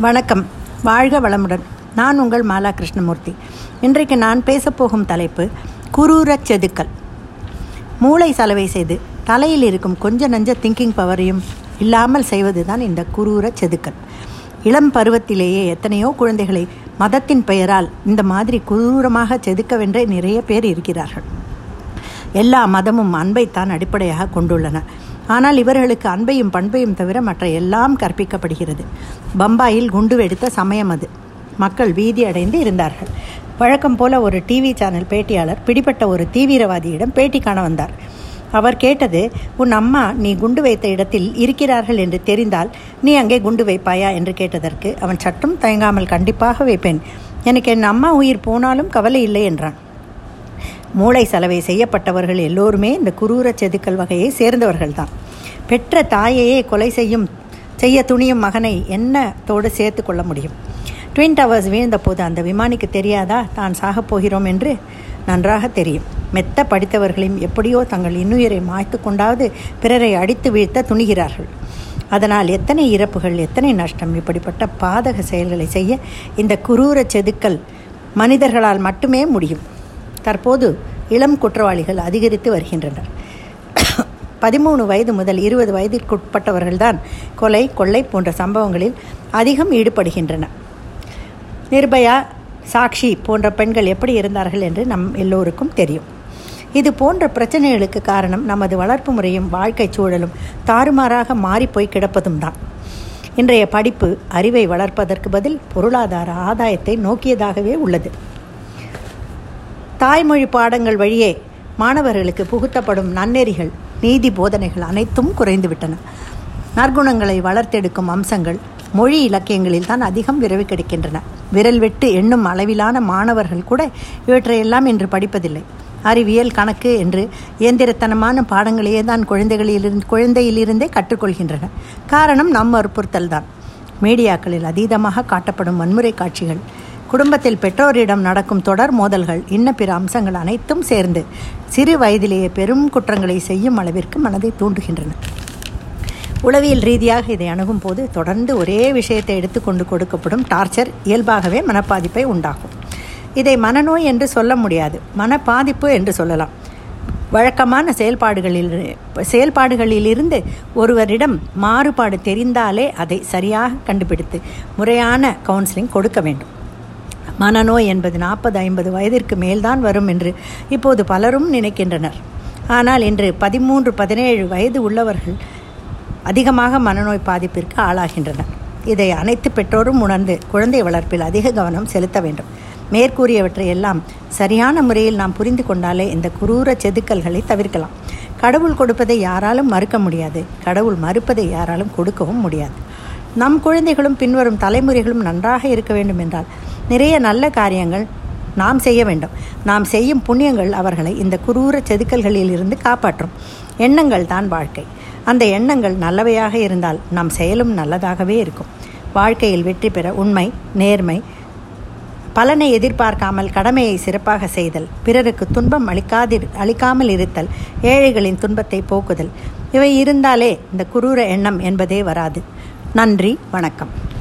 வணக்கம். வாழ்க வளமுடன். நான் உங்கள் மாலா கிருஷ்ணமூர்த்தி இன்றைக்கு நான் பேசப்போகும் தலைப்பு குரூரச் செதுக்கல். மூளை சலவை செய்து தலையில் இருக்கும் கொஞ்ச நஞ்ச திங்கிங் பவரையும் இல்லாமல் செய்வது தான் இந்த குரூர செதுக்கல். இளம் பருவத்திலேயே எத்தனையோ குழந்தைகளை மதத்தின் பெயரால் இந்த மாதிரி குரூரமாக செதுக்கவென்றே நிறைய பேர் இருக்கிறார்கள். எல்லா மதமும் அன்பைத்தான் அடிப்படையாக கொண்டுள்ளன. ஆனால் இவர்களுக்கு அன்பையும் பண்பையும் தவிர மற்ற எல்லாம் கற்பிக்கப்படுகிறது. பம்பாயில் குண்டு வெடித்த சமயம் அது. மக்கள் வீதி அடைந்து இருந்தார்கள். வழக்கம் போல ஒரு டிவி சேனல் பேட்டியாளர் பிடிப்பட்ட ஒரு தீவிரவாதியிடம் பேட்டி காண வந்தார். அவர் கேட்டது உன் அம்மா நீ குண்டு வைத்த இடத்தில் இருக்கிறார்கள் என்று தெரிந்தால் நீ அங்கே குண்டு வைப்பாயா? என்று கேட்டதற்கு அவன் சற்றும் தயங்காமல் கண்டிப்பாக வைப்பேன். எனக்கு என் அம்மா உயிர் போனாலும் கவலை இல்லை என்றான். மூளை சலவை செய்யப்பட்டவர்கள் எல்லோருமே இந்த குரூர செதுக்கல் வகையை சேர்ந்தவர்கள்தான். பெற்ற தாயையே கொலை செய்யும் செய்ய துணியும் மகனை என்னத்தோடு சேர்த்து கொள்ள முடியும்? ட்வின் டவர்ஸ் வீழ்ந்தபோது அந்த விமானிக்கு தெரியாதா? தான் சாகப் போகிறோம் என்று நன்றாக தெரியும். மெத்த படித்தவர்களையும் எப்படியோ தங்கள் இன்னுயிரை மாய்த்து கொண்டாவது பிறரை அடித்து வீழ்த்த துணிகிறார்கள். அதனால் எத்தனை இறப்புகள் எத்தனை நஷ்டம் இப்படிப்பட்ட பாதக செயல்களை செய்ய இந்த குரூர செதுக்கல் மனிதர்களால் மட்டுமே முடியும். தற்போது இளம் குற்றவாளிகள் அதிகரித்து வருகின்றனர். பதிமூணு வயது முதல் இருபது வயதிற்குட்பட்டவர்கள்தான் கொலை கொள்ளை போன்ற சம்பவங்களில் அதிகம் ஈடுபடுகின்றன. நிர்பயா சாக்ஷி போன்ற பெண்கள் எப்படி இருந்தார்கள் என்று நம் எல்லோருக்கும் தெரியும். இது போன்ற பிரச்சனைகளுக்கு காரணம் நமது வளர்ப்பு முறையும் வாழ்க்கை சூழலும் தாறுமாறாக மாறிப்போய் கிடப்பதும் தான். இன்றைய படிப்பு அறிவை வளர்ப்பதற்கு பதில் பொருளாதார ஆதாயத்தை நோக்கியதாகவே உள்ளது. தாய்மொழி பாடங்கள் வழியே மாணவர்களுக்கு புகுத்தப்படும் நன்னெறிகள் நீதி போதனைகள் அனைத்தும் குறைந்துவிட்டன. நற்குணங்களை வளர்த்தெடுக்கும் அம்சங்கள் மொழி இலக்கியங்களில் தான் அதிகம் விரைவு கிடைக்கின்றன. விரல் வெட்டு எண்ணும் அளவிலான மாணவர்கள் கூட இவற்றையெல்லாம் இன்று படிப்பதில்லை. அறிவியல் கணக்கு என்று இயந்திரத்தனமான பாடங்களையே தான் குழந்தைகளிலிருந்து குழந்தையிலிருந்தே கற்றுக்கொள்கின்றன. காரணம் நம் வற்புறுத்தல் தான் மீடியாக்களில் அதீதமாக காட்டப்படும் வன்முறை காட்சிகள் குடும்பத்தில் பெற்றோரிடம் நடக்கும் தொடர் மோதல்கள் இன்ன பிற அம்சங்கள் அனைத்தும் சேர்ந்து சிறு வயதிலேயே பெரும் குற்றங்களை செய்யும் அளவிற்கு மனதை தூண்டுகின்றன. உளவியல் ரீதியாக இதை அணுகும் போது தொடர்ந்து ஒரே விஷயத்தை எடுத்துக்கொண்டு கொடுக்கப்படும் டார்ச்சர் இயல்பாகவே மனப்பாதிப்பை உண்டாகும் இதை மனநோய் என்று சொல்ல முடியாது மனப்பாதிப்பு என்று சொல்லலாம். வழக்கமான செயல்பாடுகளில் செயல்பாடுகளிலிருந்து ஒருவரிடம் மாறுபாடு தெரிந்தாலே அதை சரியாக கண்டுபிடித்து முறையான கவுன்சிலிங் கொடுக்க வேண்டும். மனநோய் என்பது நாற்பது ஐம்பது வயதிற்கு மேல்தான் வரும் என்று இப்போது பலரும் நினைக்கின்றனர். ஆனால் இன்று பதிமூன்று பதினேழு வயது உள்ளவர்கள் அதிகமாக மனநோய் பாதிப்பிற்கு ஆளாகின்றனர். இதை அனைத்து பெற்றோரும் உணர்ந்து குழந்தை வளர்ப்பில் அதிக கவனம் செலுத்த வேண்டும். மேற்கூறியவற்றை எல்லாம் சரியான முறையில் நாம் புரிந்து கொண்டாலே இந்த குரூர செதுக்கல்களை தவிர்க்கலாம். கடவுள் கொடுப்பதை யாராலும் மறுக்க முடியாது. கடவுள் மறுப்பதை யாராலும் கொடுக்கவும் முடியாது. நம் குழந்தைகளும் பின்வரும் தலைமுறைகளும் நன்றாக இருக்க வேண்டும் என்றால் நிறைய நல்ல காரியங்கள் நாம் செய்ய வேண்டும். நாம் செய்யும் புண்ணியங்கள் அவர்களை இந்த குரூர செதுக்கல்களில் இருந்து காப்பாற்றும். எண்ணங்கள் தான் வாழ்க்கை. அந்த எண்ணங்கள் நல்லவையாக இருந்தால் நம் செயலும் நல்லதாகவே இருக்கும். வாழ்க்கையில் வெற்றி பெற உண்மை நேர்மை பலனை எதிர்பார்க்காமல் கடமையை சிறப்பாக செய்தல் பிறருக்கு துன்பம் அளிக்காதி அளிக்காமல் இருத்தல் ஏழைகளின் துன்பத்தை போக்குதல் இவை இருந்தாலே இந்த குரூர எண்ணம் என்பதே வராது. நன்றி வணக்கம்.